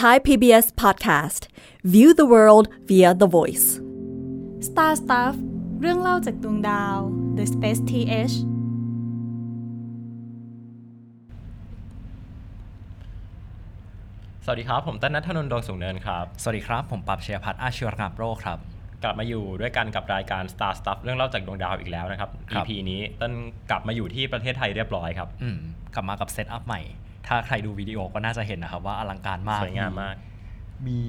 Thai PBS podcast. View the world via the voice. Star Stuff เรื่องเล่าจากดวงดาว The Space TH สวัสดีครับ ผมต้นนัทธนนท์ดวงสูงเนินครับ สวัสดีครับ ผมปรับเชียพัฒน์อาชีวรกับโรคครับ กลับมาอยู่ด้วยกันกับรายการ Star Stuff เรื่องเล่าจากดวงดาวอีกแล้วนะครับ ครับ EP นี้ต้นกลับมาอยู่ที่ประเทศไทยเรียบร้อยครับ อืมกลับมากับ setup ใหม่ ถ้าใครดูวิดีโอก็น่าจะเห็นนะครับว่าอลังการมาก สวยงามมาก มี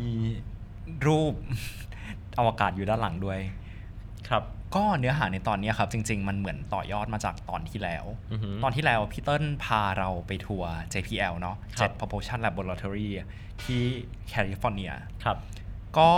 รูปอวกาศอยู่ด้านหลังด้วย ครับก็เนื้อหาในตอนเนี้ยครับ จริง ๆ มันเหมือนต่อยอดมาจากตอนที่แล้วอือหือตอนที่แล้วพี่เติ้ลพาเราไปทัวร์ JPL เนาะครับ Jet Propulsion Laboratory ที่แคลิฟอร์เนียครับ ก็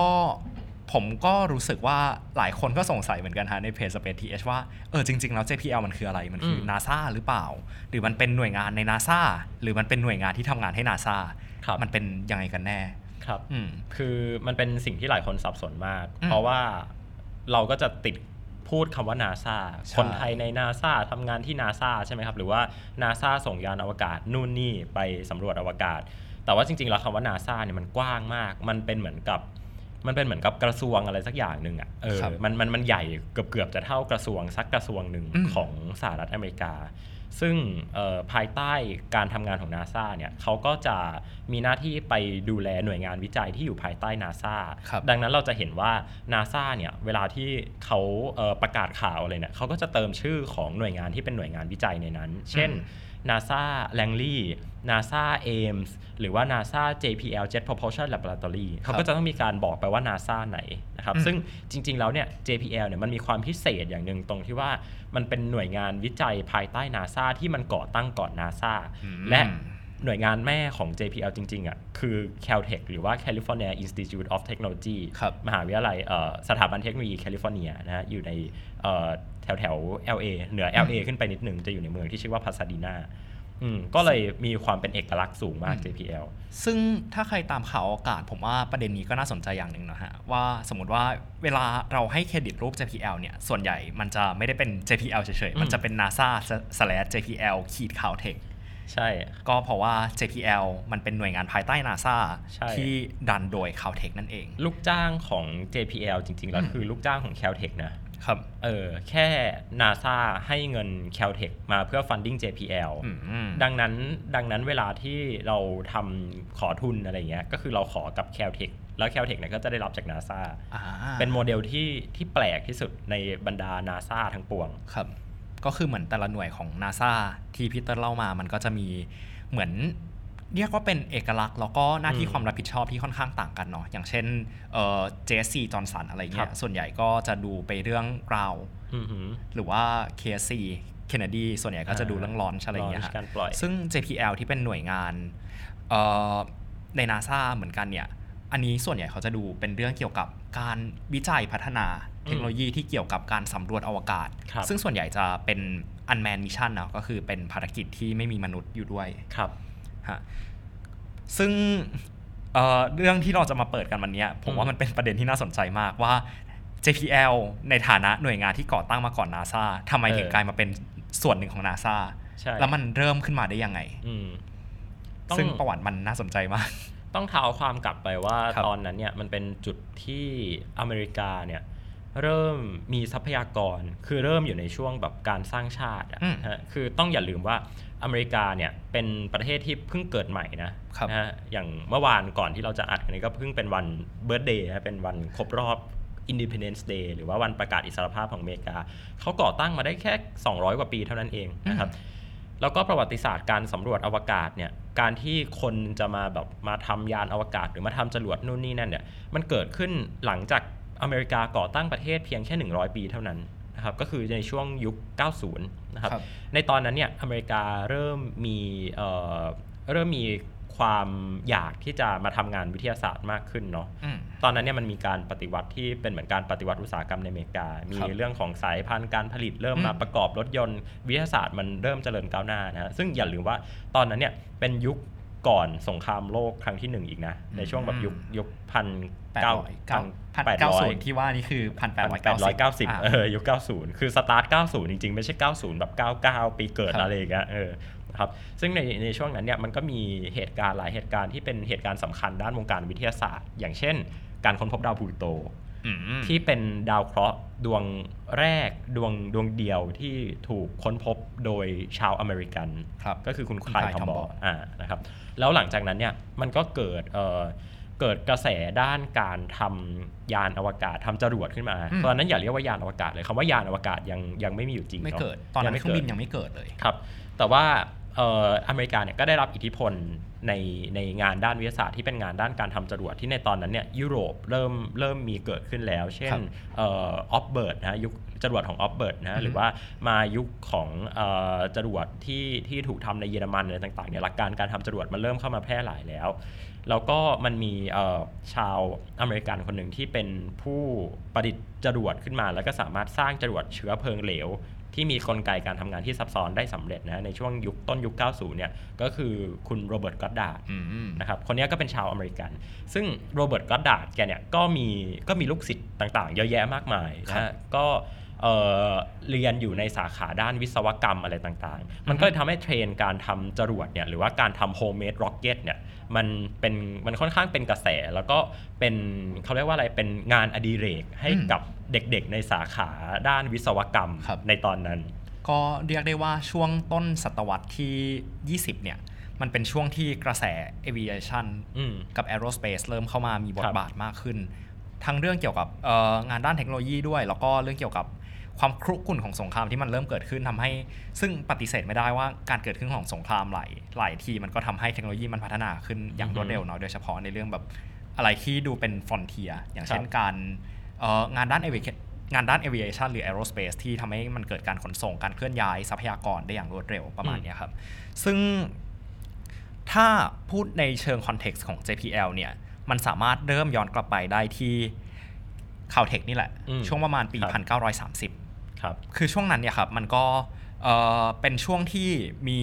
ผมก็รู้สึกว่าหลายคนก็สงสัยเหมือนกันฮะในเพจ Space TH ว่าเออจริง ๆ แล้ว JPL มันคืออะไรมันคืออม NASA หรือเปล่า หรือมันเป็นหน่วยงานใน NASA หรือมันเป็นหน่วยงานที่ทำงานให้ NASA ครับมันเป็นยังไงกันแน่ครับอืมคือมันเป็นสิ่งที่หลายคนสับสนมากอืมเพราะว่าเราก็จะติดพูดคำว่านาซาใช่คนไทยในนาซาทำงานที่นาซาใช่ไหมครับ หรือว่านาซาส่งยานอวกาศนู่นนี่ไปสำรวจอวกาศ แต่ว่าจริงๆแล้วคำว่านาซาเนี่ยมันกว้างมาก มันเป็นเหมือนกับ มันเป็นเหมือนกับกระทรวงอะไรสักอย่างหนึ่งอะเออครับมันมันมันใหญ่เกือบเกือบจะเท่ากระทรวงสักกระทรวงหนึ่งอืมของสหรัฐอเมริกา ซึ่งเอ่อภายใต้การทำงานของนาซาเนี่ยเขาก็จะมีหน้าที่ไปดูแลหน่วยงานวิจัยที่อยู่ภายใต้นาซาครับดังนั้นเราจะเห็นว่านาซาเนี่ยเวลาที่เขาเอ่อประกาศข่าวอะไรเนี่ยเขาก็จะเติมชื่อของหน่วยงานที่เป็นหน่วยงานวิจัยในนั้น เช่น NASA Langley NASA Ames หรือว่า NASA JPL Jet Propulsion Laboratory เขาก็จะต้องมีการบอกไปว่า NASA ไหนนะครับอืมซึ่งจริง ๆ แล้วเนี่ย JPL เนี่ยมันมีความพิเศษอย่างหนึ่งตรงที่ว่ามันเป็นหน่วยงานวิจัยภายใต้ NASA ที่มันก่อตั้งก่อน NASA อืมและ หน่วยงานแม่ของ JPL จริง ๆ อะ คือ Caltech หรือว่า California Institute of Technology ครับมหาวิทยาลัยเอ่อสถาบันเทคโนโลยีแคลิฟอร์เนียนะฮะอยู่ในเอ่อแถวแถวๆ LA เหนือ LA ขึ้นไปนิดหนึ่งจะอยู่ในเมืองที่ชื่อว่าพาซาดีนาอืมก็เลยมีความเป็นเอกลักษณ์สูงมาก JPL ซึ่งถ้าใครตามข่าวอากาศ ผมว่าประเด็นนี้ก็น่าสนใจอย่างหนึ่งนะฮะ ว่าสมมติว่าเวลาเราให้เครดิตรูป JPL เนี่ย ส่วนใหญ่มันจะไม่ได้เป็น JPL เฉยอืมๆมันจะเป็น NASA slash JPL ขีด Caltech ใช่ ก็เพราะว่า JPL มันเป็นหน่วยงานภายใต้ NASA ใช่ที่ดันโดย Caltech นั่นเอง ลูกจ้างของ JPL จริง ๆ แล้วอืมคือลูกจ้างของ Caltech นะครับ เออ แค่ NASA ให้เงิน Caltech มาเพื่อ funding JPL อืมดังนั้น ดังนั้นเวลาที่เราทำขอทุนอะไรเงี้ย ก็คือเราขอกับ Caltech แล้ว Caltech เนี่ยก็จะได้รับจาก NASA อ่าเป็นโมเดลที่ที่แปลกที่สุดในบรรดา NASA ทั้งปวง ครับ ก็คือเหมือนแต่ละหน่วยของ NASA ที่พีเตอร์เล่ามา มันก็จะมีเหมือนเรียกว่าเป็นเอกลักษณ์แล้วก็หน้าที่อืมความรับผิดชอบที่ค่อนข้างต่างกันเนาะอย่างเช่นเอ่อ JSC จอห์นสันอะไรเงี้ครัยบส่วนใหญ่ก็จะดูไปเรื่องราวอือหือหรือว่า KSC Kennedy ส่วนใหญ่ก็จะดูเรื่องลอนอะไรเงี้ย launch ฮะการปล่อยซึ่ง JPL ที่เป็นหน่วยงานเอ่อใน NASA เหมือนกันเนี่ย อันนี้ส่วนใหญ่เขาจะดูเป็นเรื่องเกี่ยวกับการวิจัยพัฒนา เทคโนโลยีที่เกี่ยวกับการสำรวจอวกาศครับซึ่งส่วนใหญ่จะเป็น unmanned mission เนาะก็คือเป็นภารกิจที่ไม่มีมนุษย์อยู่ด้วยครับฮะซึ่งเอ่อเรื่องที่เราจะมาเปิดกันวันเนี้ยผมอืมว่ามันเป็นประเด็นที่น่าสนใจมากว่า JPL ในฐานะหน่วยงานที่ก่อตั้งมาก่อน NASA ทำไมถึงกลายมาเป็นส่วนหนึ่งของ NASA ใช่แล้วมันเริ่มขึ้นมาได้ยังไงอืมต้องซึ่งประวัติมันน่าสนใจมาก ต้องเท้าความกลับไปว่าครับตอนนั้นเนี่ยมันเป็นจุดที่อเมริกาเนี่ย เริ่มมีทรัพยากร คือเริ่มอยู่ในช่วงแบบการสร้างชาติอะอืมฮะคือต้องอย่าลืมว่าอเมริกาเนี่ยเป็นประเทศที่เพิ่งเกิดใหม่นะครับนะฮะอย่างเมื่อวานก่อนที่เราจะอัดกันนี้ก็เพิ่งเป็นวันเบิร์ d เดย์เป็นวันครบรอบ Independence Day หรือว่าวันประกาศอิสรภาพของอเมริกา เขาก่อตั้งมาได้แค่ 200 กว่าปีเท่านั้นเองนะครับแล้วก็ประวัติศาสตร์การสำรวจอวกาศเนี่ยการที่คนจะมาแบบมาทำยานอวกาศ หรือมาทำจรวดนู่นนี่นั่นเนี่ยมันเกิดขึ้นหลังจาก อเมริกาก่อตั้งประเทศเพียงแค่ 100 ปีเท่านั้นนะครับก็คือในช่วงยุค 90 นะครับครับในตอนนั้นเนี่ยอเมริกาเริ่มมีเอ่อเริ่มมีความอยากที่จะมาทำงานวิทยาศาสตร์มากขึ้นเนาะอืมตอนนั้นเนี่ยมันมีการปฏิวัติที่เป็นเหมือนการปฏิวัติอุตสาหกรรมในอเมริกา มีครับเรื่องของสายพันธุ์การผลิตเริ่มมาอืมประกอบรถยนต์ วิทยาศาสตร์มันเริ่มเจริญก้าวหน้านะฮะซึ่งอย่าลืมว่าตอนนั้นเนี่ยเป็นยุค ก่อนสงครามโลกครั้งที่หนึ่งอีกนะ ในช่วงแบบยุคยุคพันแปดเก้าร้อยเก้าพันแปดเก้าร้อยศูนย์ที่ว่านี่คือพันแปดร้อยแปดร้อยเก้าเก้าสิสิบบเออยุคเก้าศูนย์คือสตาร์ทเก้าศูนย์จริงๆ ไม่ใช่เก้าศูนย์แบบเก้าเก้าปีเกิดครับอะไรอย่างเงี้ยเออนะครับซึ่งในในช่วงนั้นเนี่ยมันก็มีเหตุการณ์หลายเหตุการณ์ที่เป็นเหตุการณ์สำคัญด้านวงการวิทยาศาสตร์ อย่างเช่น การค้นพบดาวพลูโตอืม ที่เป็นดาวเคราะห์ดวงแรกดวงดวงเดียวที่ถูกค้นพบโดยชาวอเมริกันครับก็คือคุณคุณคลายคลายทอมทอมบบออร์อ่านะครับแล้วหลังจากนั้นเนี่ยมันก็เกิดเอ่อเกิดกระแสด้านการทำยานอวกาศทำจรวดขึ้นมาอืมตอนนั้นอย่าเรียกว่ายานอวกาศเลยคำว่ายานอวกาศยังยังไม่มีอยู่จริงไม่เนาะเกิดตอนนั้นไม่เครื่องบินกิดยังไม่เกิดเลยครับ แต่ว่า เอ่ออเมริกาเนี่ยก็ได้รับอิทธิพลในในงานด้านวิทยาศาสตร์ที่เป็นงานด้านการทำจรวดที่ในตอนนั้นเนี่ยยุโรปเริ่มเริ่มมีเกิดขึ้นแล้ว เช่นครับเออฟเบิร์ดนะฮะยุคจรวดของออฟเบิร์ดนะฮะอือฮึหรือว่ามายุคของเอ่อจรวดที่ที่ถูกทำในเยอรมันอะไรต่างๆเนี่ยหลักการการทำจรวดมันเริ่มเข้ามาแพร่หลายแล้ว แล้วก็มันมีเอ่อชาวอเมริกันคนหนึ่งที่เป็นผู้ประดิษฐ์จรวดขึ้นมา แล้วก็สามารถสร้างจรวดเชื้อเพลิงเหลว ที่มีกลไกการทำงานที่ซับซ้อนได้สำเร็จนะในช่วงยุคต้นยุค 90 เนี่ยก็คือคุณโรเบิร์ตก็อดดาร์ดอืมนะครับคนนี้ก็เป็นชาวอเมริกัน ซึ่งโรเบิร์ตก็อดดาร์ดแกเนี่ยก็มีก็มีลูกศิษย์ต่างๆ เยอะแยะมากมายนะฮะก็ เอ่อเรียนอยู่ในสาขาด้านวิศวกรรมอะไรต่างๆ มันก็เลยทำให้เทรนด์การทำจรวดเนี่ยหรือว่าการทำ homemade rocket เนี่ยมันเป็นมันค่อนข้างเป็นกระแส แล้วก็เป็นเขาเรียกว่าอะไรเป็นงานอดิเรกให้อืมกับเด็กๆในสาขาด้านวิศวกรรมครับในตอนนั้น ก็เรียกได้ว่าช่วงต้นศตวรรษที่ 20 เนี่ยมันเป็นช่วงที่กระแส aviation อืมกับ aerospace เริ่มเข้ามามีบทครับบาทมากขึ้น ทั้งเรื่องเกี่ยวกับเอ่องานด้านเทคโนโลยีด้วย แล้วก็เรื่องเกี่ยวกับ ความครุกรุ่นของสงครามที่มันเริ่มเกิดขึ้นทำให้ ซึ่งปฏิเสธไม่ได้ว่าการเกิดขึ้นของสงครามหลายหลายทีมันก็ทำให้เทคโนโลยีมันพัฒนาขึ้นอย่างรวดเร็วเนาะโดยเฉพาะในเรื่องแบบอะไรที่ดูเป็นฟอนเทียอย่างเช่นครับการเอ่องานด้าน aviation งานด้าน aviation หรือ aerospace ที่ทำให้มันเกิดการขนส่งการเคลื่อนย้ายทรัพยากรได้อย่างรวดเร็วประมาณเนี้ยครับ ซึ่งถ้าพูดในเชิง context ของ JPL เนี่ย มันสามารถเริ่มย้อนกลับไปได้ที่ Caltech นี่แหละอืมช่วงประมาณปีครับ1930 ครับคือช่วงนั้นเนี่ยครับมันก็เอ่อเป็นช่วงที่มี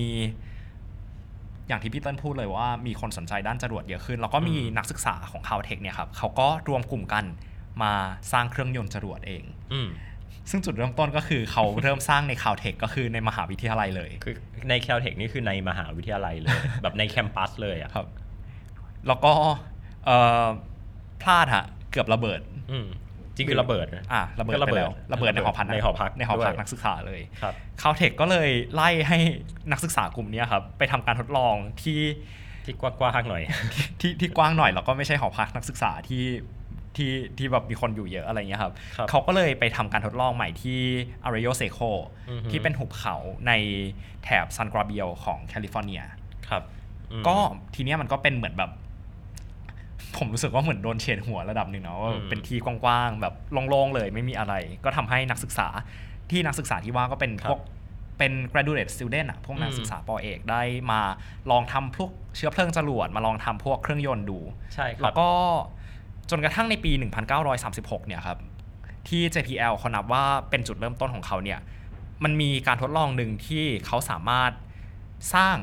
อย่างที่พี่เติ้ลพูดเลยว่ามีคนสนใจด้านจรวดเยอะขึ้น แล้วก็มีอืมนักศึกษาของ Caltech เนี่ยครับเขาก็รวมกลุ่มกันมาสร้างเครื่องยนต์จรวดเองอืมซึ่งจุดเริ่มต้นก็คือเขาเริ่มสร้างใน Caltech ก็คือในมหาวิทยาลัยเลย คือในแคลเทคนี่คือในมหาวิทยาลัยเลย แบบในแคมปัสเลยอะครับ แล้วก็เอ่อพลาดฮะเกือบระเบิด อืมจริงคือระเบิดนะอะระเบิดก็ระไปเบิดแล้วระเบิดในหอพักในหอพักในหอพักด้วยนักศึกษาเลยครับคาวเทคก็เลยไล่ให้นักศึกษากลุ่มเนี้ยครับไปทำการทดลองที่ที่กว้างๆหน่อยที่ที่กว้างหน่อยแล้วก็ไม่ใช่หอพักนักศึกษาที่ที่ที่แบบมีคนอยู่เยอะอะไรเงี้ยครับครับเขาก็เลยไปทำการทดลองใหม่ที่อาร y o เซโคอือฮึที่เป็นหุบเขาในแถบซานกาเบรียลของแคลิฟอร์เนีย ครับอืมก็ทีเนี้ยมันก็เป็นเหมือนแบบ ผมรู้สึกว่าเหมือนโดนเฉดหัวระดับหนึ่งเนาะว่าอืมเป็นที่กว้างๆแบบโล่งๆเลยไม่มีอะไร ก็ทำให้นักศึกษาที่นักศึกษาที่ว่าก็เป็นพวกเป็น graduate student อะพวกนักศึกษาป.เอกได้มาลองทำพวกเชื้อเพลิงจรวดมาลองทำพวกเครื่องยนต์ดู ใช่ครับแล้วก็จนกระทั่งในปี 1936 เนี่ยครับ ที่ JPL เขานับว่าเป็นจุดเริ่มต้นของเขาเนี่ย มันมีการทดลองหนึ่งที่เขาสามารถสร้าง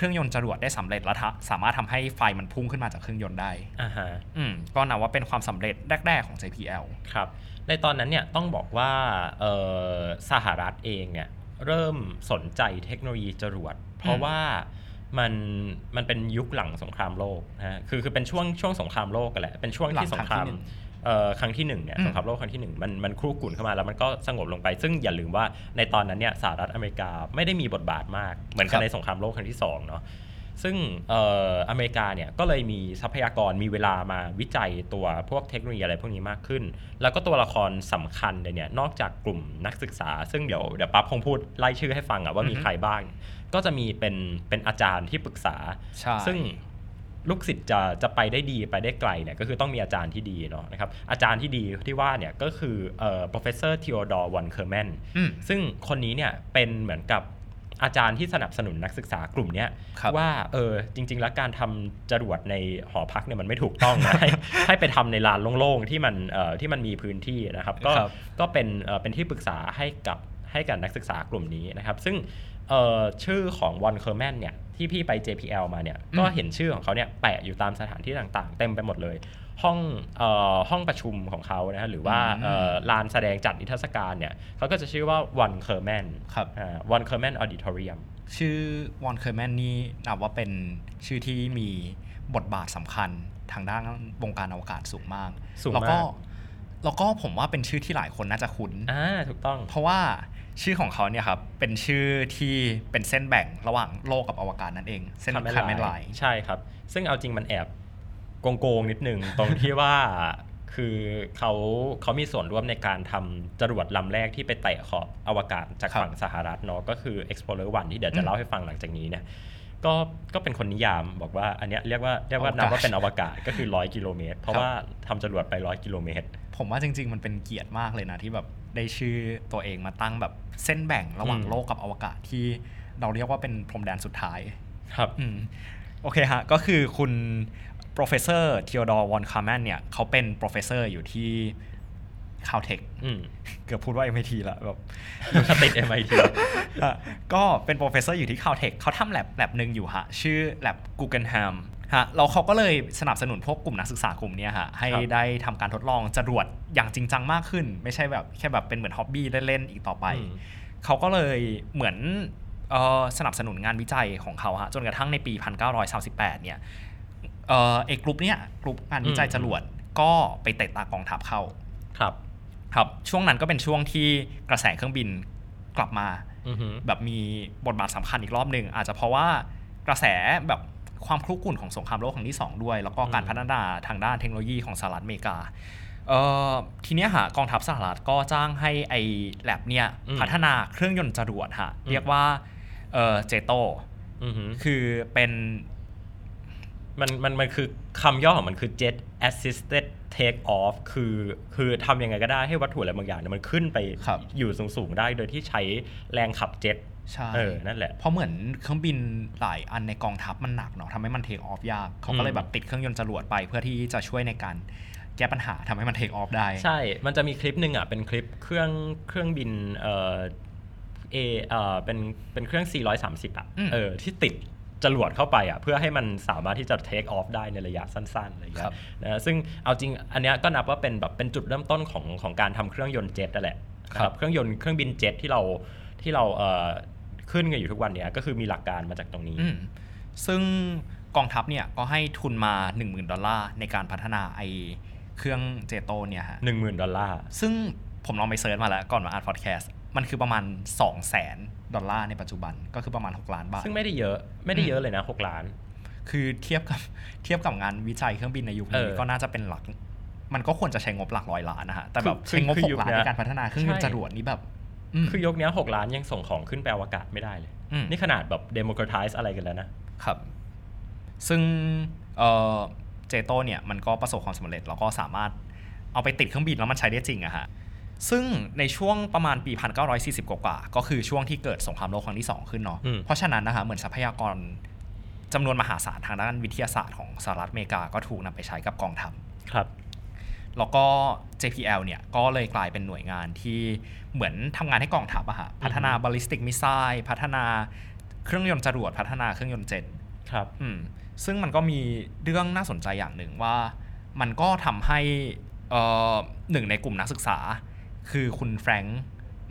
เครื่องยนต์จรวดได้สำเร็จและทะสามารถทำให้ไฟมันพุ่งขึ้นมาจากเครื่องยนต์ได้อ่าฮะอืมก็นับว่าเป็นความสำเร็จแรก ๆของ JPL ครับในตอนนั้นเนี่ยต้องบอกว่าเอ่อสหรัฐเองเนี่ยเริ่มสนใจเทคโนโลยีจรวด เพราะว่ามันมันเป็นยุคหลังสงครามโลกนะฮะคือคือเป็นช่วงช่วงสงครามโลกกันแหละเป็นช่วงที่สงครามหลัง ครั้งที่หนึ่งเอ่อครั้งที่หนึ่งเนี่ยอืมสงครามโลกครั้งที่หนึ่งมันมันครู่กุ่นเข้ามาแล้วมันก็สงบลงไป ซึ่งอย่าลืมว่าในตอนนั้นเนี่ยสหรัฐอเมริกาไม่ได้มีบทบาทมาก เหมือนกันในสงครามโลกครั้งที่สองเนาะซึ่งเอ่ออเมริกาเนี่ยก็เลยมีทรัพยากรมีเวลามาวิจัยตัวพวกเทคโนโลยีอะไรพวกนี้มากขึ้น แล้วก็ตัวละครสำคัญเลยเนี่ยนอกจากกลุ่มนักศึกษา ซึ่งเดี๋ยวเดี๋ยวปั๊บคงพูดไล่ชื่อให้ฟังอะว่ามีอือฮึใครบ้าง ก็จะมีเป็นเป็นอาจารย์ที่ปรึกษาใช่ซึ่ง ลูกศิษย์จะจะไปได้ดีไปได้ไกลเนี่ยก็คือต้องมีอาจารย์ที่ดีเนาะนะครับอาจารย์ที่ดีที่ว่าเนี่ยก็คือเอ่อ professor Theodore von Kerman อืมซึ่งคนนี้เนี่ยเป็นเหมือนกับอาจารย์ที่สนับสนุนนักศึกษากลุ่มเนี้ยครับว่าเออจริง ๆ แล้วการทำจรวดในหอพักเนี่ยมันไม่ถูกต้องนะให้ให้ไปทำในลานโล่งๆที่มันเอ่อที่มันมีพื้นที่นะครับ ก็ครับก็เป็นเอ่อเป็นที่ปรึกษาให้กับให้กับนักศึกษากลุ่มนี้นะครับ ซึ่ง เอ่อชื่อของวอนคาร์แมนเนี่ยที่พี่ไป JPL มาเนี่ยก็เห็นชื่อของเขาเนี่ยแปะอยู่ตามสถานที่ต่างๆ เต็มไปหมดเลย ห้องเอ่อห้องประชุมของเขานะฮะหรือว่าอืมเอ่อลานแสดงจัดนิทรรศการเนี่ยเขาก็จะชื่อว่าวอนคาร์แมนครับวอนคาร์แมน auditorium ชื่อวอนคาร์แมนนี่นับว่าเป็นชื่อที่มีบทบาทสำคัญทางด้านวงการอวกาศสูงมากสูงแล้วก็มาก แล้วก็ผมว่าเป็นชื่อที่หลายคนน่าจะคุ้น อ่าถูกต้อง เพราะว่าชื่อของเขาเนี่ยครับเป็นชื่อที่เป็นเส้นแบ่งระหว่างโลกกับอวกาศนั่นเอง เส้น Common คาร์เมนไล Line ใช่ครับ ซึ่งเอาจริงมันแอบโกงๆนิดนึง ตรงที่ว่าคือเขาเขามีส่วนร่วมในการทำจรวดลำแรกที่ไปแตะขอบอวกาศจากครับฝั่งสหรัฐเนาะก็คือ Explorer 1 ที่เดี๋ยวอืจะมเล่าให้ฟังหลังจากนี้เนี่ยก็ก็เป็นคนนิยามบอกว่าอันเนี้ยเรียกว่าเรียกว่าอวกาศนับว่าเป็นอวกาศก็คือ 100 กิโลเมตร เพราะครับว่าทำจรวดไป 100 กิโลเมตร ผมว่าจริง ๆ มันเป็นเกียรติมากเลยนะที่แบบได้ชื่อตัวเองมาตั้งแบบเส้นแบ่งระหว่างอืมโลกกับอวกาศที่เราเรียกว่าเป็นพรมแดนสุดท้าย ครับอืมโอเคฮะ ก็คือคุณ professor Theodore von Karman เนี่ยเขาเป็น professor อยู่ที่ Caltech อืมเกือบพูดว่า MIT ละแบบติด MIT อะก็เป็น professor อยู่ที่ Caltech เขาทำ lab lab หนึ่งอยู่ฮะ ชื่อ lab Guggenheim ฮะแล้วเขาก็เลยสนับสนุนพวกกลุ่มนักศึกษากลุ่มเนี้ยฮะให้ครับได้ทำการทดลองจรวดอย่างจริงจังมากขึ้น ไม่ใช่แบบแค่แบบเป็นเหมือนฮ็อบบี้เล่นๆอีกต่อไปอืมเขาก็เลยเหมือนเอ่อสนับสนุนงานวิจัยของเขาฮะจนกระทั่งในปี 1938 เนี่ยเอ่อเอกกลุ่มเนี้ยกลุ่มงานวิจัยอืมจรวดก็ไปเตะตากองทัพเข้าครับครับช่วงนั้นก็เป็นช่วงที่กระแสเครื่องบินกลับมาอือฮึแบบมีบทบาทสำคัญอีกรอบหนึ่งอาจจะเพราะว่ากระแสแบบ ความคลุกคลุ่นของสงครามโลกครั้งที่ 2 ด้วย แล้วก็การอืมพัฒนาทางด้านเทคโนโลยีของสหรัฐอเมริกาเอ่อทีเนี้ยฮะกองทัพสหรัฐก็จ้างให้ไอ้แลบเนี่ยอืมพัฒนาเครื่องยนต์จรวดฮะอืมเรียกว่าเอ่อเจโตอือฮึคือเป็นมันมันมันคือคำย่อของมันคือ jet assisted take off คือคือทำยังไงก็ได้ให้วัตถุอะไรบางอย่างเนี่ยมันขึ้นไปครับอยู่สูงๆได้ โดยที่ใช้แรงขับเจ็ต ใช่เออนั่นแหละ เพราะเหมือนเครื่องบินหลายอันในกองทัพมันหนักเนาะทำให้มันเทคออฟยากเขาก็เลยอืมแบบติดเครื่องยนต์จรวดไปเพื่อที่จะช่วยในการแก้ปัญหาทำให้มันเทคออฟได้ ใช่ มันจะมีคลิปหนึ่งอะเป็นคลิปเครื่องเครื่องบินเอ่อเอเอ่อเป็นเป็นเครื่อง 430 อะอืมเออที่ติดจรวดเข้าไปอะเพื่อให้มันสามารถที่จะ take off ได้ในระยะสั้นๆอะไรอย่างเงี้ครัยบนะซึ่งเอาจริงอันเนี้ยก็นับว่าเป็นแบบเป็นจุดเริ่มต้นของของการทำเครื่องยนต์เจ็ตนั่นแหละนะครับเครื่องยนต์เครื่องบินเจ็ตที่เรา ที่เราเอ่อขึ้นกันอยู่ทุกวันเนี้ยก็คือมีหลักการมาจากตรงนี้อืมซึ่งกองทัพเนี่ยก็ให้ทุนมา 10,000 ดอลลาร์ในการพัฒนาไอเครื่อง JATO เนี่ยฮะ10,000ดอลลาร์ ซึ่งผมลองไป search มาแล้วก่อนมาอ่านพอดแคสต์มันคือประมาณ 2 0 0แสนดอลลาร์ในปัจจุบันก็คือประมาณ 6 ล้านบาท ซึ่งไม่ได้เยอะไม่ได้เยอะเลยนะ 6 ล้าน คือเทียบกับเทียบกับงานวิจัยเครื่องบินในยุคนี้เออก็น่าจะเป็นหลัก มันก็ควรจะใช้งบหลักร้อยล้านนะฮะแต่แบบคือใช้งบคือหยุกคล้านเนี้ยในการพัฒนาเครื่องยนต์ใช่จรวดนี่แบบม คือยกเนี้ย6ล้านยังส่งของขึ้นไปอวกาศไม่ได้เลยอืมนี่ขนาดแบบ democratize อะไรกันแล้วนะครับ ซึ่งเอ่อเจโตเนี่ยมันก็ประสบความสำเร็จแล้วก็สามารถเอาไปติดเครื่องบินแล้วมันใช้ได้จริงอะฮะซึ่งในช่วงประมาณปี 1940 กว่าๆก็คือช่วงที่เกิดสงครามโลกครั้งที่ 2 ขึ้นเนาะอืมเพราะฉะนั้นนะฮะเหมือนทรัพยากรจำนวนมหาศาลทางด้านวิทยาศาสตร์ของสหรัฐอเมริกาก็ถูกนำไปใช้กับกองทัพครับ แล้วก็ JPL เนี่ยก็เลยกลายเป็นหน่วยงานที่เหมือนทำงานให้กองทัพอะฮะพัฒนา ballistic missile พัฒนาเครื่องยนต์จรวดพัฒนาเครื่องยนต์เจ็ตครับอืมซึ่งมันก็มีเรื่องน่าสนใจอย่างหนึ่งว่า มันก็ทำให้เอ่อหนึ่งในกลุ่มนักศึกษา คือคุณแฟรงค์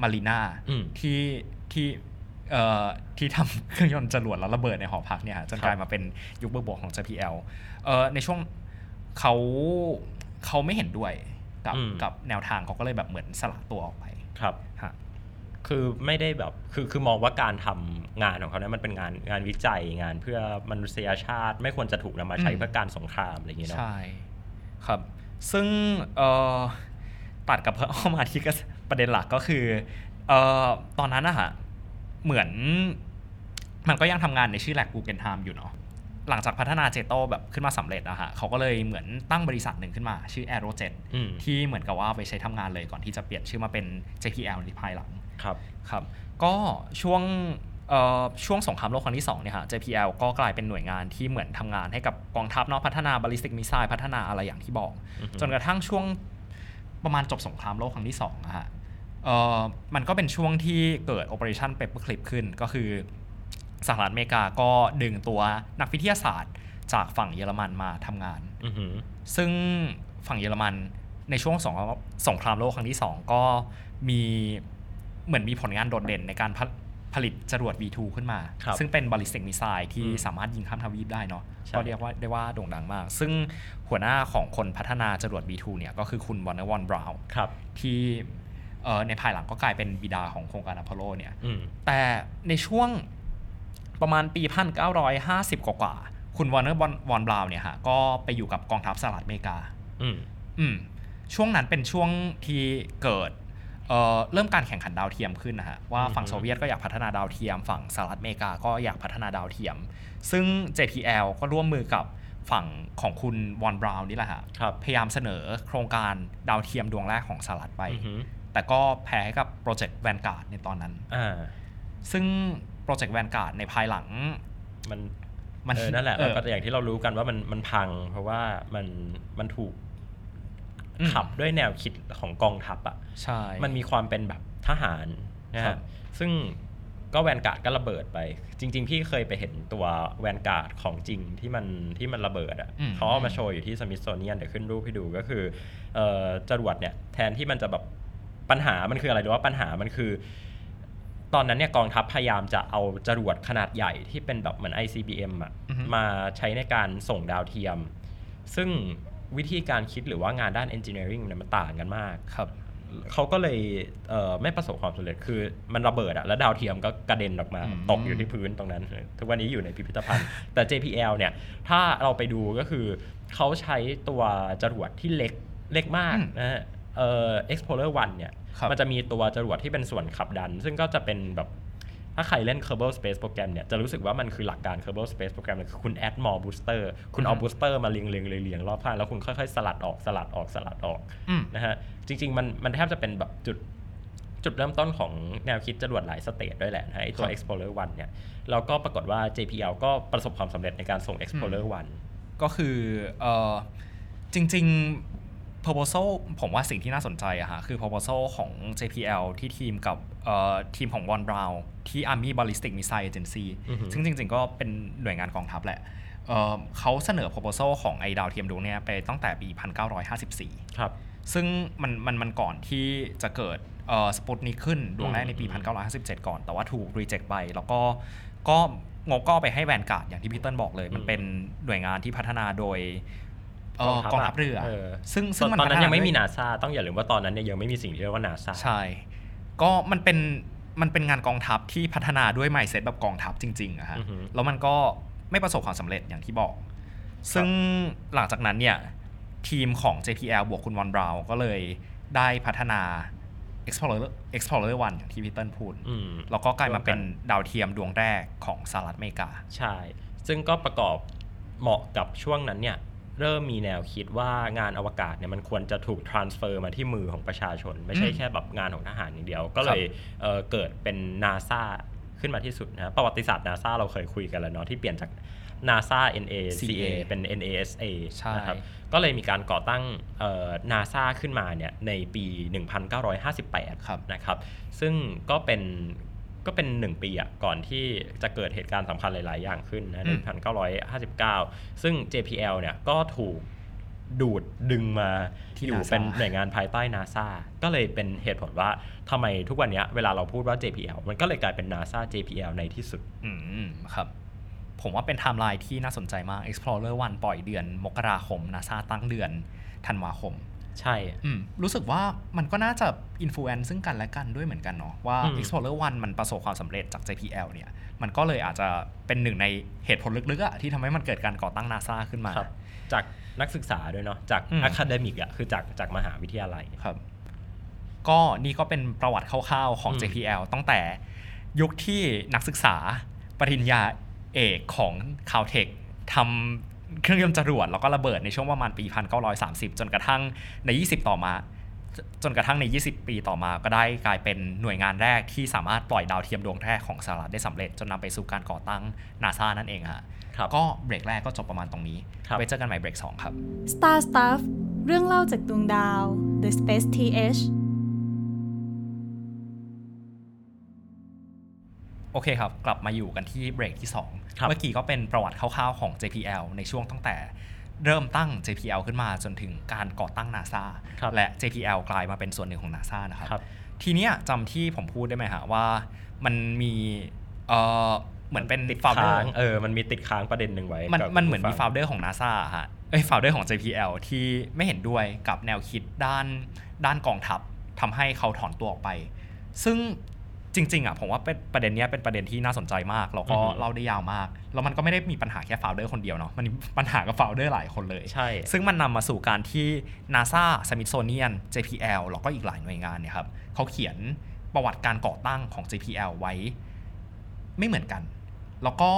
มารีนาอืมที่ที่เอ่อที่ทำเครื่องยนต์จรวดแล้วระเบิดในหอพักเนี่ยฮะจนครับกลายมาเป็นยุคเบิกบวกของ JPL เอ่อในช่วงเขา เขาไม่เห็นด้วยกับอืมกับแนวทางเขาก็เลยแบบเหมือนสละตัวออกไปครับฮะคือไม่ได้แบบคือคือมองว่าการทำงานของเขาเนี่ยมันเป็นงานงานวิจัยงานเพื่อมนุษยชาติ ไม่ควรจะถูกนำมาใช้อืมเพื่อการสงครามอะไรอย่างเงี้ยเนาะใช่ครับ ซึ่งเอ่อตัดกับเพิ่มเข้ามาที่ก็ประเด็นหลักก็คือเอ่อตอนนั้นนะฮะเหมือนมันก็ยังทำงานในชื่อแลกกูเกนไทม์อยู่เนาะ หลังจากพัฒนา JATO แบบขึ้นมาสำเร็จนะฮะเขาก็เลยเหมือนตั้งบริษัทหนึ่งขึ้นมา ชื่อ Aerojet อืมที่เหมือนกับว่าเอาไปใช้ทำงานเลยก่อนที่จะเปลี่ยนชื่อมาเป็น JPL ในภายหลังครับครับ ก็ช่วงเอ่อช่วงสงครามโลกครั้งที่2เนี่ยฮะ JPL ก็กลายเป็นหน่วยงานที่เหมือนทำงานให้กับกองทัพเนาะพัฒนาบ a ลิสติกมิสไซล์พัฒนาอะไรอย่างที่บอกอือฮึจนกระทั่งช่วงประมาณจบสงครามโลกครั้งที่2อะฮะเอ่อมันก็เป็นช่วงที่เกิด Operation Paperclip ขึ้นก็คือ สหรัฐอเมริกาก็ดึงตัวนักวิทยาศาสตร์ จากฝั่งเยอรมันมาทำงานอือหือซึ่งฝั่งเยอรมันในช่วงสงสงครามโลกครั้งที่สองก็มีเหมือนมีผลงานโดดเด่นในการพัฒผลิตจรวด V2 ขึ้นมาครับซึ่งเป็น ballistic missile ที่อืมสามารถยิงข้ามทวีปได้เนาะใช่ก็เรียกว่าได้ว่าโด่งดังมาก ซึ่งหัวหน้าของคนพัฒนาจรวด V2 เนี่ยก็คือคุณ Wernher von Braun ครับที่เอ่อในภายหลังก็กลายเป็นบิดาของโครงการอพอลโลเนี่ยอืมแต่ในช่วง ประมาณปี 1950 กว่าๆคุณ Wernher von Braun เนี่ยฮะก็ไปอยู่กับกองทัพสหรัฐอเมริกาอืมอืมช่วงนั้นเป็นช่วงที่เกิดเอ่อเริ่มการแข่งขันดาวเทียมขึ้นนะฮะว่าฝั่งอือฮึโซเวียตก็อยากพัฒนาดาวเทียม ฝั่งสหรัฐอเมริกาก็อยากพัฒนาดาวเทียม ซึ่ง JPL ก็ร่วมมือกับฝั่งของคุณ von Braun นี่แหละฮะครับพยายามเสนอโครงการดาวเทียมดวงแรกของสหรัฐไปอือหือแต่ก็แพ้ให้กับโปรเจกต์ Vanguard ในตอนนั้นอ่าซึ่ง โปรเจกต์แวนการ์ดในภายหลัง มันมันเออนั่นแหละเออแล้วก็อย่างที่เรารู้กันว่ามันมันพัง เพราะว่ามันมันถูกอืมขับด้วยแนวคิดของกองทัพอะใช่มันมีความเป็นแบบทหารนะครัฮะบซึ่งก็แวนการ์ดก็ระเบิดไป จริง ๆ พี่เคยไปเห็นตัวแวนการ์ดของจริงที่มันที่มันระเบิดอะอืมเขาเอามาโชว์อยู่ที่สมิธโซเนียนเดี๋ยวขึ้นรูปให้ดูก็คือเอ่อจรวดเนี่ยแทนที่มันจะแบบปัญหามันคืออะไรหรือว่าปัญหามันคือ ตอนนั้นเนี่ยกองทัพพยายามจะเอาจรวดขนาดใหญ่ที่เป็นแบบเหมือน ICBM อะอือฮึมาใช้ในการส่งดาวเทียม ซึ่งวิธีการคิดหรือว่างานด้าน engineering เนี่ยมันต่างกันมากครับเขาก็เลยเอ่อไม่ประสบความสำเร็จคือมันระเบิดอะแล้วดาวเทียมก็กระเด็นออกมาอืมตกอยู่ที่พื้นตรงนั้น ทุกวันนี้อยู่ในพิพิธภัณฑ์ แต่ JPL เนี่ย ถ้าเราไปดูก็คือเขาใช้ตัวจรวดที่เล็กเล็กมากอืมนะฮะเอ่อ Explorer 1เนี่ยครับ มันจะมีตัวจรวดที่เป็นส่วนขับดัน ซึ่งก็จะเป็นแบบถ้าใครเล่น Kerbal Space Program เนี่ยจะรู้สึกว่ามันคือหลักการ Kerbal Space Program เลยคือคุณ add more booster คุณเอาอืม booster มาเรียงเรียงเรียงเรียงรอบข้างแล้วคุณค่อยๆ สลัดออกสลัดออกสลัดออกอืมนะฮะจริง ๆ มันมันแทบจะเป็นแบบจุดจุดเริ่มต้นของแนวคิดจรวดหลาย stage ด้วยแหละนะฮะไอตัวครับ Explorer 1เนี่ยแล้วก็ปรากฏว่า JPL ก็ประสบความสำเร็จในการส่ง Explorer 1ก็คือเอ่อจริง ๆ proposal ผมว่าสิ่งที่น่าสนใจอะฮะคือ proposal ของ JPL ที่ทีมกับเอ่อทีมของ Von Braun ที่ Army Ballistic Missile Agency อือฮึซึ่งจริง ๆ ก็เป็นหน่วยงานกองทัพแหละเอ่อเขาเสนอ proposal ของไอดาวเทียมดวงเนี้ยไปตั้งแต่ปี 1954 ครับ ซึ่งมันมันมันก่อนที่จะเกิดเอ่อสปุตนิกขึ้นดวงแรกในปีอืม1957 ก่อน แต่ว่าถูกรีเจ็คไป แล้วก็ก็งบก็เอาไปให้แวนการ์ดอย่างที่พี่เติ้ลบอกเลย มันเป็นหน่วยงานที่พัฒนาโดย เอ่อกองทัพเรือ ซึ่งซึ่งมันตอนนั้นพัฒายังไม่มีด้วนาซาต้องอย่าลืมว่าตอนนั้นเนี่ยยังไม่มีสิ่งที่เรียกว่านาซาใช่ ก็มันเป็นมันเป็นงานกองทัพที่พัฒนาด้วยไมเซ็ตแบบกองทัพจริงๆอะฮะอือฮึแล้วมันก็ไม่ประสบความสำเร็จอย่างที่บอก ซึ่งหลังจากนั้นเนี่ยทีมของ JPL บวกคุณวอนบราวน์ก็เลยได้พัฒนา Explorer Explorer 1อย่างที่พี่เติ้ลพูดอืมแล้วก็กลายมาเป็นร่วมกันดาวเทียมดวงแรกของสหรัฐอเมริกา ใช่ ซึ่งก็ประกอบเหมาะกับช่วงนั้นเนี่ย เริ่มมีแนวคิดว่างานอวกาศเนี่ยมันควรจะถูก transfer มาที่มือของประชาชน ไม่ใช่อืมแค่แบบงานของทหารอย่างเดียว ก็เลยเอ่อเกิดเป็นนาซาขึ้นมาที่สุดนะประวัติศาสตร์นาซาเราเคยคุยกันแล้วเนาะที่เปลี่ยนจาก NASA NACA เป็น NASA ใช่นะครับก็เลยมีการก่อตั้งนาซาขึ้นมาเนี่ยในปี 1958ครับนะครับ ซึ่งก็เป็น ก็เป็นหนึ่งปีอะก่อนที่จะเกิดเหตุการณ์สำคัญหลาย ๆ อย่างขึ้นนะอืในม1959 ซึ่ง JPL เนี่ยก็ถูกดูดดึงมาที่อยู่ NASA เป็นหน่วยงานภายใต้ NASA ก็เลยเป็นเหตุผลว่าทำไมทุกวันเนี้ยเวลาเราพูดว่า JPL มันก็เลยกลายเป็น NASA JPL ในที่สุด อืมครับ ผมว่าเป็นไทม์ไลน์ที่น่าสนใจมาก Explorer 1 ปล่อยเดือน มกราคม NASA ตั้งเดือนธันวาคม ใช่อืมรู้สึกว่ามันก็น่าจะ influence ซึ่งกันและกันด้วยเหมือนกันเนาะว่าอืม Explorer 1 มันประสบความสำเร็จจาก JPL เนี่ยมันก็เลยอาจจะเป็นหนึ่งในเหตุผลลึกๆอะที่ทำให้มันเกิดการก่อตั้ง NASA ขึ้นมาครับจากนักศึกษาด้วยเนาะจากอืม academic อะคือจากจากมหาวิทยาลัยครับ ก็นี่ก็เป็นประวัติคร่าวๆของอืม JPL ตั้งแต่ยุคที่นักศึกษาปริญญาเอกของ Caltech ทำ เครื่องยนต์จรวดแล้วก็ระเบิดในช่วงประมาณปี 1930 จนกระทั่งใน 20 ต่อมาจนกระทั่งใน 20 ปีต่อมาก็ได้กลายเป็นหน่วยงานแรกที่สามารถปล่อยดาวเทียมดวงแรกของสหรัฐได้สำเร็จ จนนำไปสู่การก่อตั้งนาซานั่นเองฮะครับก็เบรกแรกก็จบประมาณตรงนี้ครับไว้เจอกันใหม่เบรกสองครับ Star Stuff เรื่องเล่าจากดวงดาว The Space TH โอเคครับ กลับมาอยู่กันที่เบรกที่ครับ2เมื่อกี้ก็เป็นประวัติคร่าวๆของ JPL ในช่วงตั้งแต่เริ่มตั้ง JPL ขึ้นมาจนถึงการก่อตั้ง NASA ครับและ JPL กลายมาเป็นส่วนหนึ่งของ NASA นะครับครับทีเนี้ยจำที่ผมพูดได้ไหมฮะว่ามันมีเออเหมือนเป็นติดฟาวเดอค้างร์เออมันมีติดค้างประเด็นหนึ่งไว้ มันกับมันเหมือนมีผู้ฟา founder ของ NASA ฮะเอ้ย founder ของ JPL ที่ไม่เห็นด้วยกับแนวคิดด้านด้านกองทัพทำให้เขาถอนตัวออกไป ซึ่ง จริงๆอะผมว่าเป็นประเด็นเนี้ยเป็นประเด็นที่น่าสนใจมากแล้วก็เล่าได้ยาวมาก แล้วมันก็ไม่ได้มีปัญหาแค่ founder คนเดียวเนาะมันมีปัญหากับ founder หลายคนเลยใช่ซึ่งมันนำมาสู่การที่ NASA Smithsonian JPL แล้วก็อีกหลายหน่วยงานเนี่ยครับเขาเขียนประวัติการก่อตั้งของ JPL ไว้ไม่เหมือนกัน แล้วก็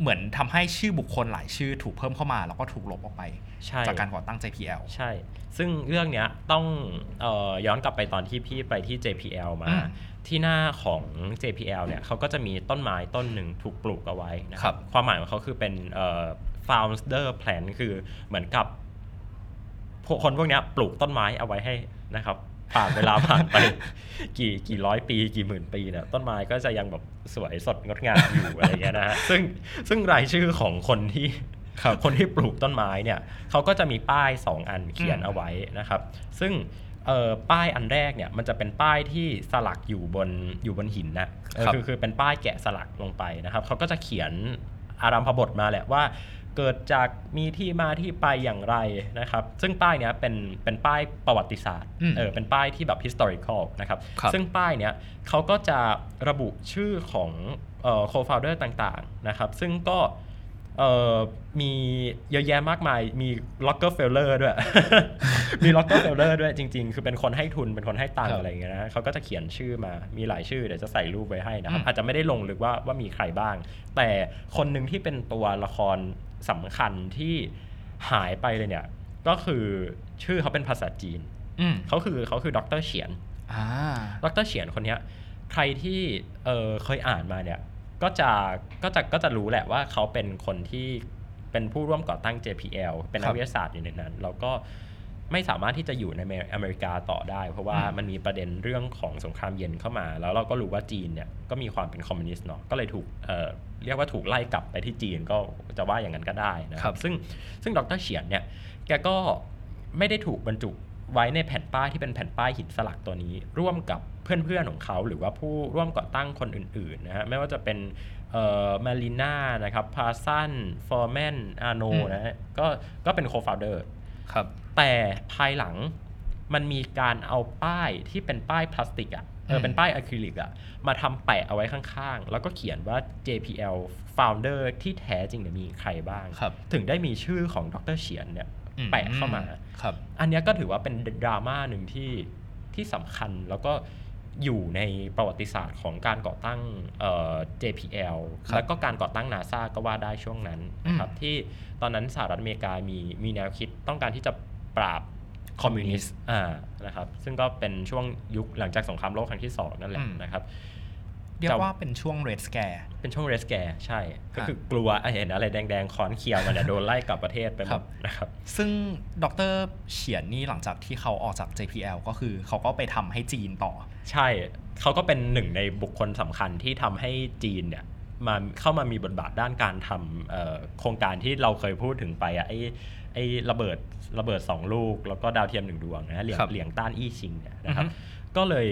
เหมือนทำให้ชื่อบุคคลหลายชื่อถูกเพิ่มเข้ามาแล้วก็ถูกลบออกไปใช่จากการก่อตั้ง JPL ใช่ ซึ่งเรื่องเนี้ยต้องเออย้อนกลับไปตอนที่พี่ไปที่ JPL มาอืมที่หน้าของ JPL เนี่ยเขาก็จะมีต้นไม้ต้นหนึ่งถูกปลูกเอาไว้นะคครัรับความหมายของเขาคือเป็นเอ่อ founder plan คือเหมือนกับพวกคนพวกเนี้ยปลูกต้นไม้เอาไว้ให้นะครับ ผ่านเวลาผ่านไป กี่กี่ร้อยปีกี่หมื่นปีเนี่ยต้นไม้ก็จะยังแบบสวยสดงดงามอยู่อะไรอย่างเงี้ยนะฮะซึ่งซึ่งรายชื่อของคนที่คนที่ปลูกต้นไม้เนี่ยเขาก็จะมีป้าย 2 อันเขียนอืมเอาไว้นะครับ ซึ่งเอ่อป้ายอันแรกเนี่ยมันจะเป็นป้ายที่สลักอยู่บนอยู่บนหินนะเออครับคือคือเป็นป้ายแกะสลักลงไปนะครับเขาก็จะเขียนอารัมพบทมาแหละว่า เกิดจากมีที่มาที่ไปอย่างไรนะครับ ซึ่งป้ายเนี้ยเป็นเป็นป้ายประวัติศาสตร์อืมเออเป็นป้ายที่แบบ historical นะครับครับซึ่งป้ายเนี้ยเขาก็จะระบุชื่อของเอ่อ co-founder ต่างๆนะครับ ซึ่งก็เอ่อมีเยอะแยะมากมาย มี Rockefeller ด้วย มี Rockefeller ด้วยจริง ๆ คือเป็นคนให้ทุน เป็นคนให้ตังครัค์บอะไรอย่างเงี้ยนะเขาก็จะเขียนชื่อมา มีหลายชื่อ เดี๋ยวจะใส่รูปไว้ให้นะครับอืมอาจจะไม่ได้ลงลึกว่าว่ามีใครบ้าง แต่คนหนึ่งที่เป็นตัวละคร สำคัญที่หายไปเลยเนี่ย ก็คือชื่อเขาเป็นภาษาจีนอืมเขาคือเขาคือดรเฉียนอ่าดรเฉียนคนเนี้ยใครที่เออเคยอ่านมาเนี่ยก็จะก็จะก็จะรู้แหละว่าเขาเป็นคนที่เป็นผู้ร่วมก่อตั้ง JPL เป็นนัครักบวิทยาศาสตร์อยู่ในนั้น แล้วก็ ไม่สามารถที่จะอยู่ในอเมริกาต่อได้ เพราะว่าอืมมันมีประเด็นเรื่องของสงครามเย็นเข้ามา แล้วเราก็รู้ว่าจีนเนี่ยก็มีความเป็นคอมมิวนิสต์เนาะก็เลยถูกเอ่อเรียกว่าถูกไล่กลับไปที่จีนก็จะว่าอย่างนั้นก็ได้นะคครัรับบซึ่งซึ่งดรเฉียนเนี่ยแกก็ไม่ได้ถูกบรรจุไว้ในแผ่นป้ายที่เป็นแผ่นป้ายหินสลักตัวนี้ ร่วมกับเพื่อนๆของเขาหรือว่าผู้ร่วมก่อตั้งคนอื่นๆนะฮะไม่ว่าจะเป็นเอ่อ Malina นะครับ Parsons Forman Arnold อืมนะฮะก็ก็เป็นโคฟ o เดอร์ครับ แต่ภายหลังมันมีการเอาป้ายที่เป็นป้ายพลาสติกอะเอออืมเป็นป้ายอะคริลิกอะมาทำแปะเอาไว้ข้างๆ แล้วก็เขียนว่า JPL founder ที่แท้จริงเนี่ยมีใครบ้างครับถึงได้มีชื่อของดรเฉียนเนี่ยอืมแปะเข้ามาครับ อันเนี้ยก็ถือว่าเป็นดราม่าหนึ่งที่ที่สำคัญแล้วก็อยู่ในประวัติศาสตร์ของการก่อตั้งเอ่อ JPL ครับแล้วก็การก่อตั้ง NASA ก็ว่าได้ช่วงนั้นนะครับที่ตอนนั้นสหรัฐอเมริกามีมีแนวคิดต้องการที่จะ ปราบคอมมิวนิสต์อ่านะครับซึ่งก็เป็นช่วงยุคหลังจากสงครามโลกครั้งที่สองนั่นแหละอืมนะครับเรียกว่าเป็นช่วง red scare เป็นช่วงเรสแกร์ใช่ ก็คือกลัวเห็นอะไรแดงๆค้อนเคียวมันเนี่ยโดนไล่กลับประเทศไปหมครัดบนะครับ ซึ่งดรเฉียนนี่หลังจากที่เขาออกจาก JPL ก็คือเขาก็ไปทำให้จีนต่อ ใช่ เขาก็เป็นหนึ่งในบุคคลสำคัญที่ทำให้จีนเนี่ย มาเข้ามามีบทบาทด้านการทำเอ่อโครงการที่เราเคยพูดถึงไปอะไอ้ไอ้ระเบิดระเบิดสองลูก แล้วก็ดาวเทียมหนึ่งดวงนะเหลียงครับเหลียงต้านอี้ชิงเนี่ยนะครับอือฮึก็เลย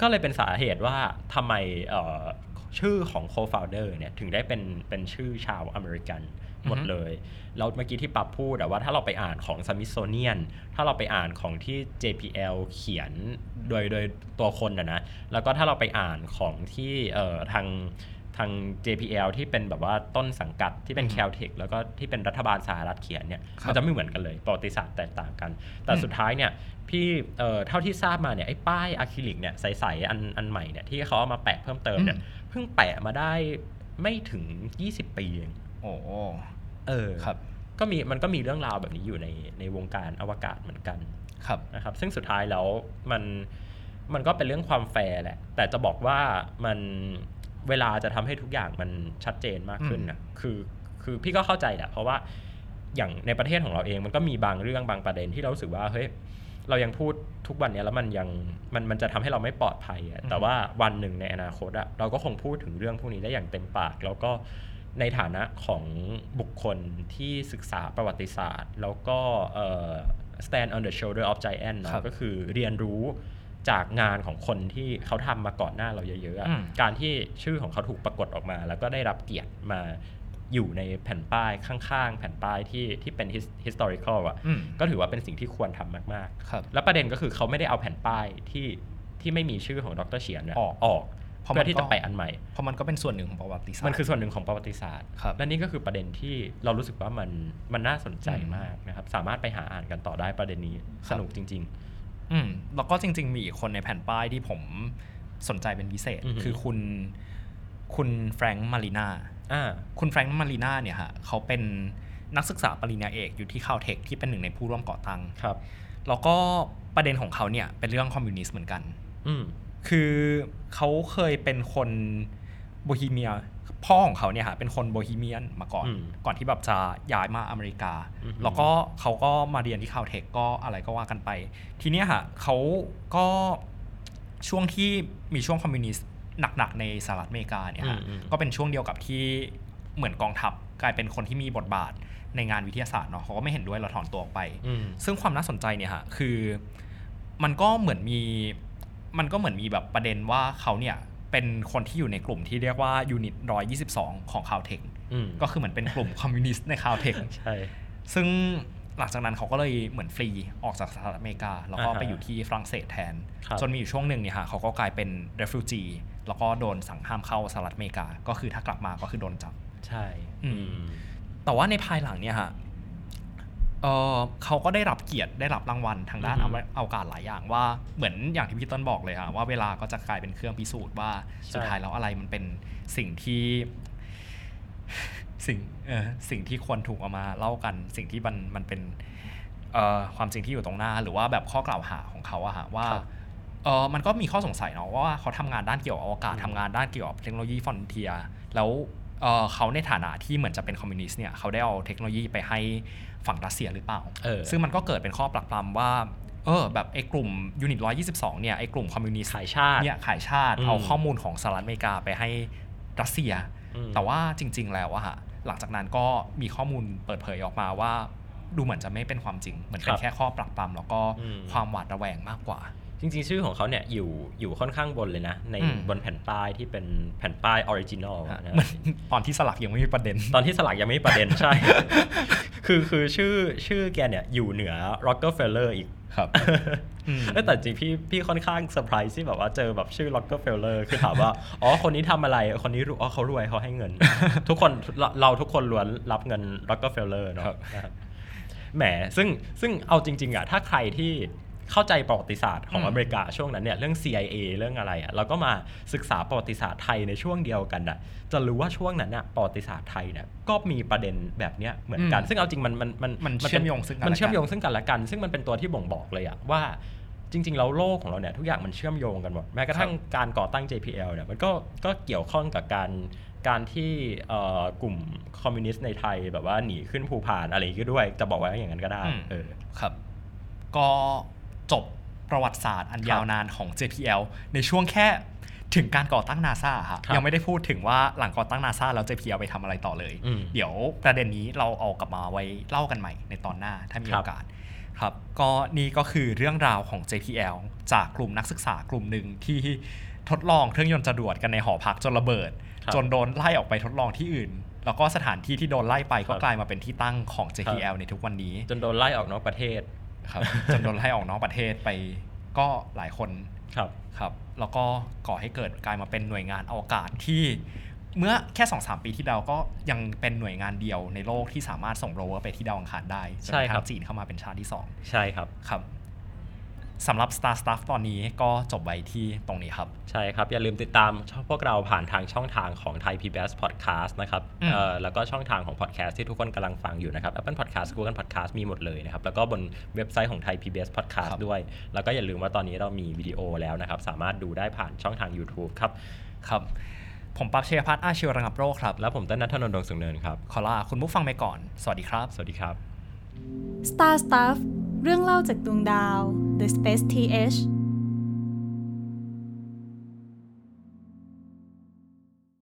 ก็เลยเป็นสาเหตุว่าทำไมเอ่อชื่อของ co-founder เนี่ยถึงได้เป็นเป็นชื่อชาวอเมริกันหมดเลยแล้วเมื่อกี้ที่ปับพูดอะว่าถ้าเราไปอ่านของ Smithsonian ถ้าเราไปอ่านของที่ JPL เขียนโดยโดยตัวคนนะนะแล้วก็ถ้าเราไปอ่านของที่เอ่อทาง ทาง JPL ที่เป็นแบบว่าต้นสังกัดที่เป็นอืม Caltech แล้วก็ที่เป็นรัฐบาลสหรัฐเขียนเนี่ยครับมันจะไม่เหมือนกันเลยประวัติศาสตร์แตกต่างกัน แต่อืมสุดท้ายเนี่ยพี่เอ่อเท่าที่ทราบมาเนี่ยไอ้ป้ายอะคริลิกเนี่ยใสๆอันอันใหม่เนี่ยที่เขาเอามาแปะเพิ่มเติมเนี่ยเพิ่งแปะมาได้ไม่ถึง 20 ปีเองโอ้เออครับก็มีมันก็มีเรื่องราวแบบนี้อยู่ในในวงการอวกาศเหมือนกันครับนะครับ ซึ่งสุดท้ายแล้วมันมันก็เป็นเรื่องความแฟร์แหละ แต่จะบอกว่ามัน เวลาจะทำให้ทุกอย่างมันชัดเจนมากขึ้นนะคือคือพี่ก็เข้าใจแหละเพราะว่าอย่างในประเทศของเราเองมันก็มีบางเรื่องบางประเด็นที่เรารู้สึกว่าเฮ้ยเรายังพูดทุกวันเนี้ยแล้วมันยังมันมันจะทำให้เราไม่ปลอดภัยอะแต่ว่าวันหนึ่งในอนาคตอะเราก็คงพูดถึงเรื่องพวกนี้ได้อย่างเต็มปาก แล้วก็ในฐานะของบุคคลที่ศึกษาประวัติศาสตร์ แล้วก็เอ่อ stand on the shoulder of giant ครัเนาะบก็คือเรียนรู้ จากงานของคนที่เขาทำมาก่อนหน้าเราเยอะๆอะอืมการที่ชื่อของเขาถูกปรากฏออกมา แล้วก็ได้รับเกียรติมาอยู่ในแผ่นป้ายข้างๆ แผ่นป้ายที่ที่เป็น his- historical อะอืมก็ถือว่าเป็นสิ่งที่ควรทำมากครับๆแล้วประเด็นก็คือเขาไม่ได้เอาแผ่นป้ายที่ที่ไม่มีชื่อของดรเฉียนเนี่ยออกออกเพราะเพื่มัอนที่ก็จะไปอันใหม่ เพราะมันก็เป็นส่วนหนึ่งของประวัติศาสตร์ มันคือส่วนหนึ่งของประวัติศาสตร์ครับและนี่ก็คือประเด็นที่เรารู้สึกว่ามันมันน่าสนใจอืมมากนะครับ สามารถไปหาอ่านกันต่อได้ประเด็นนี้คสรับนุกจริง อืมแล้วก็จริง ๆ มีอีกคนในแผ่นป้ายที่ผมสนใจเป็นพิเศษอือหือคือคุณ คุณ Frank Malina ๆอ่าคุณ Frank Malina เนี่ยฮะเขาเป็นนักศึกษาปริญญาเอกอยู่ที่ Caltech ที่เป็นหนึ่งในผู้ร่วมก่อตั้งครับ แล้วก็ประเด็นของเขาเนี่ยเป็นเรื่องคอมมิวนิสต์เหมือนกัน อืมคือเขาเคยเป็นคนโบฮีเมีย พ่อของเขาเนี่ยฮะเป็นคนโบฮีเมียนมาก่อนอืมก่อนที่แบบจะย้ายมาอเมริกาอือหือแล้วก็เขาก็มาเรียนที่ Caltech ก็อะไรก็ว่ากันไป ทีเนี้ยฮะเขาก็ช่วงที่มีช่วงคอมมิวนิสต์หนักๆในสหรัฐอเมริกาเนี่ยฮะอืมอืมก็เป็นช่วงเดียวกับที่เหมือนกองทัพกลายเป็นคนที่มีบทบาทในงานวิทยาศาสตร์เนาะเขาก็ไม่เห็นด้วยเราถอนตัวออกไปอืมซึ่งความน่าสนใจเนี่ยฮะคือมันก็เหมือนมีมันก็เหมือนมีแบบประเด็นว่าเขาเนี่ย เป็นคนที่อยู่ในกลุ่มที่เรียกว่า Unit 122ของคาวเทคอืมก็คือเหมือนเป็นกลุ่มคอมมิวนิสต์ในคาวเทคใช่ซึ่งหลังจากนั้นเขาก็เลยเหมือนฟรีออกจากสหรัฐอเมริกา แล้วก็อ่าฮะไปอยู่ที่ฝรั่งเศสแทนครับจนมีอยู่ช่วงหนึ่งเนี่ยฮะเขาก็กลายเป็น refugee แล้วก็โดนสั่งห้ามเข้าสหรัฐอเมริกา ก็คือถ้ากลับมาก็คือโดนจับ ใช่อืมแต่ว่าในภายหลังเนี่ยฮะ เออเขาก็ได้รับเกียรติได้รับรางวัลทางด้านอืออฮึวอวกาศหลายอย่างว่าเหมือนอย่างที่พี่ต้นบอกเลยฮะว่าเวลาก็จะกลายเป็นเครื่องพิสูจน์ว่าใช่สุดท้ายแล้วอะไรมันเป็นสิ่งที่สิ่งเออสิ่งที่ควรถูกเอามาเล่ากันสิ่งที่มันมันเป็นเอ่อความจริงที่อยู่ตรงหน้า หรือว่าแบบข้อกล่าวหาของเขาอะฮะว่าครับเออมันก็มีข้อสงสัยเนาะว่าเขาทำงานด้านเกี่ยวกับอวกาศอืมทำงานด้านเกี่ยวกับเทคโนโลยี frontier แล้ว เอ่อเขาในฐานะที่เหมือนจะเป็นคอมมิวนิสต์เนี่ยเขาได้เอาเทคโนโลยีไปให้ฝั่งรัสเซียหรือเปล่าเออซึ่งมันก็เกิดเป็นข้อปรักปรำว่าเออแบบไอ้กลุ่มUnit 122เนี่ยไอ้กลุ่มคอมมิวนิสต์ขายชาติเนี่ยขายชาติอืมเอาข้อมูลของสหรัฐอเมริกาไปให้รัสเซียอืมแต่ว่าจริง ๆ แล้วอะฮะหลังจากนั้นก็มีข้อมูลเปิดเผยออกมาว่า ดูเหมือนจะไม่เป็นความจริงเหมือนเป็ครันบแค่ข้อปรักปรำแล้วก็อืมความหวาดระแวงมากกว่า จริงๆ ชื่อของเขาเนี่ยอยู่อยู่ค่อนข้างบนเลยนะ ในอืมบนแผ่นป้ายที่เป็นแผ่นป้าย original ฮะนะเหมือนตอนที่สลักยังไม่มีประเด็น ตอนที่สลักยังไม่มีประเด็นใช่ คือคือชื่อชื่อแกเนี่ยอยู่เหนือ Rockefeller อีกครับอืมเอ้ยแต่จริงพี่พี่ค่อนข้างเซอร์ไพรส์ที่แบบว่าเจอแบบชื่อ Rockefeller คือถามว่า อ๋อ คนนี้ทำอะไร คนนี้รู้อ๋อเขารวยเขาให้เงิน ทุกคนเราเราทุกคนล้วนรับเงิน Rockefeller เนาะครับนะครับแหมซึ่งซึ่งเอาจริง ๆอะถ้าใครที่ เข้าใจประวัติศาสตร์ของอืมอเมริกาช่วงนั้นเนี่ยเรื่อง CIA เรื่องอะไรอะเราก็มาศึกษาประวัติศาสตร์ไทยในช่วงเดียวกันอะจะรู้ว่าช่วงนั้นอะประวัติศาสตร์ไทยเนี่ยก็มีประเด็นแบบเนี้ยเหมือนกันอืมซึ่งเอาจริงมันมันมันมันป็เชื่อมโยงซึ่งกันและกันมันเชื่อมโยงซึ่งกันและกัน ซึ่งมันเป็นตัวที่บ่งบอกเลยอะว่าจริง ๆ แล้วโลกของเราเนี่ยทุกอย่างมันเชื่อมโยงกันหมดแม้กระทั่งการก่อตั้ง JPL เนี่ยมันก็ก็เกี่ยวข้องกับการการที่เอ่อกลุ่มคอมมิวนิสต์ในไทยแบบว่าหนีขึ้นภูพานอะไรอย่างงี้ด้วย จะบอกว่าอย่างนั้นก็ได้อืมเออครับ ก็ จบประวัติศาสตร์อันครับยาวนานของ JPL ในช่วงแค่ถึงการก่อตั้งนาซาครับครับยังไม่ได้พูดถึงว่าหลังก่อตั้งนาซาแล้ว JPL ไปทำอะไรต่อเลยอืมเดี๋ยวประเด็นนี้เราเอากลับมาไว้เล่ากันใหม่ในตอนหน้าถ้ามีครัโอบกาสครับก็นี่ก็คือเรื่องราวของ JPL จากกลุ่มนักศึกษากลุ่มหนึ่งที่ทดลองเครื่องยนต์จรวดกันในหอพักจนระเบิดครับจนโดนไล่ออกไปทดลองที่อื่น แล้วก็สถานที่ที่โดนไล่ไปก็ครับกลายมาเป็นที่ตั้งของ JPL ในทุกวันนี้ จนโดนไล่ออกนอกประเทศ ครับจนโดนไล่ออกนอกประเทศไปก็หลายคนครับครับ แล้วก็ก่อให้เกิดกลายมาเป็นหน่วยงานอวกาศที่เมื่อแค่2-3ปีที่แล้วก็ยังเป็นหน่วยงานเดียวในโลกที่สามารถส่งโรเวอร์ไปที่ดาวอังคารได้จนใช่ครับกระทั่งจีนเข้ามาเป็นชาติที่ใช่ครับ2ครับ สำหรับ Star Stuff ตอนนี้ก็จบไว้ที่ตรงนี้ครับ ใช่ครับ อย่าลืมติดตามพวกเราผ่านทางช่องทางของ Thai PBS Podcast นะครับอืมเอ่อแล้วก็ช่องทางของ podcast ที่ทุกคนกำลังฟังอยู่นะครับ Apple Podcast Google Podcast มีหมดเลยนะครับ แล้วก็บนเว็บไซต์ของ Thai PBS Podcast ด้วย แล้วก็อย่าลืมว่าตอนนี้เรามีวิดีโอแล้วนะครับ สามารถดูได้ผ่านช่องทาง YouTube ครับครับผมปั๊บเชียพัฒน์อาชีวระงับโรคครับ แล้วผมเต้นนัทธนนท์ดวงสุงเนินครับ ขอลาคุณผู้ฟังไปก่อน สวัสดีครับ สวัสดีครับ Star Stuff เรื่องเล่าจากดวงดาว The Space TH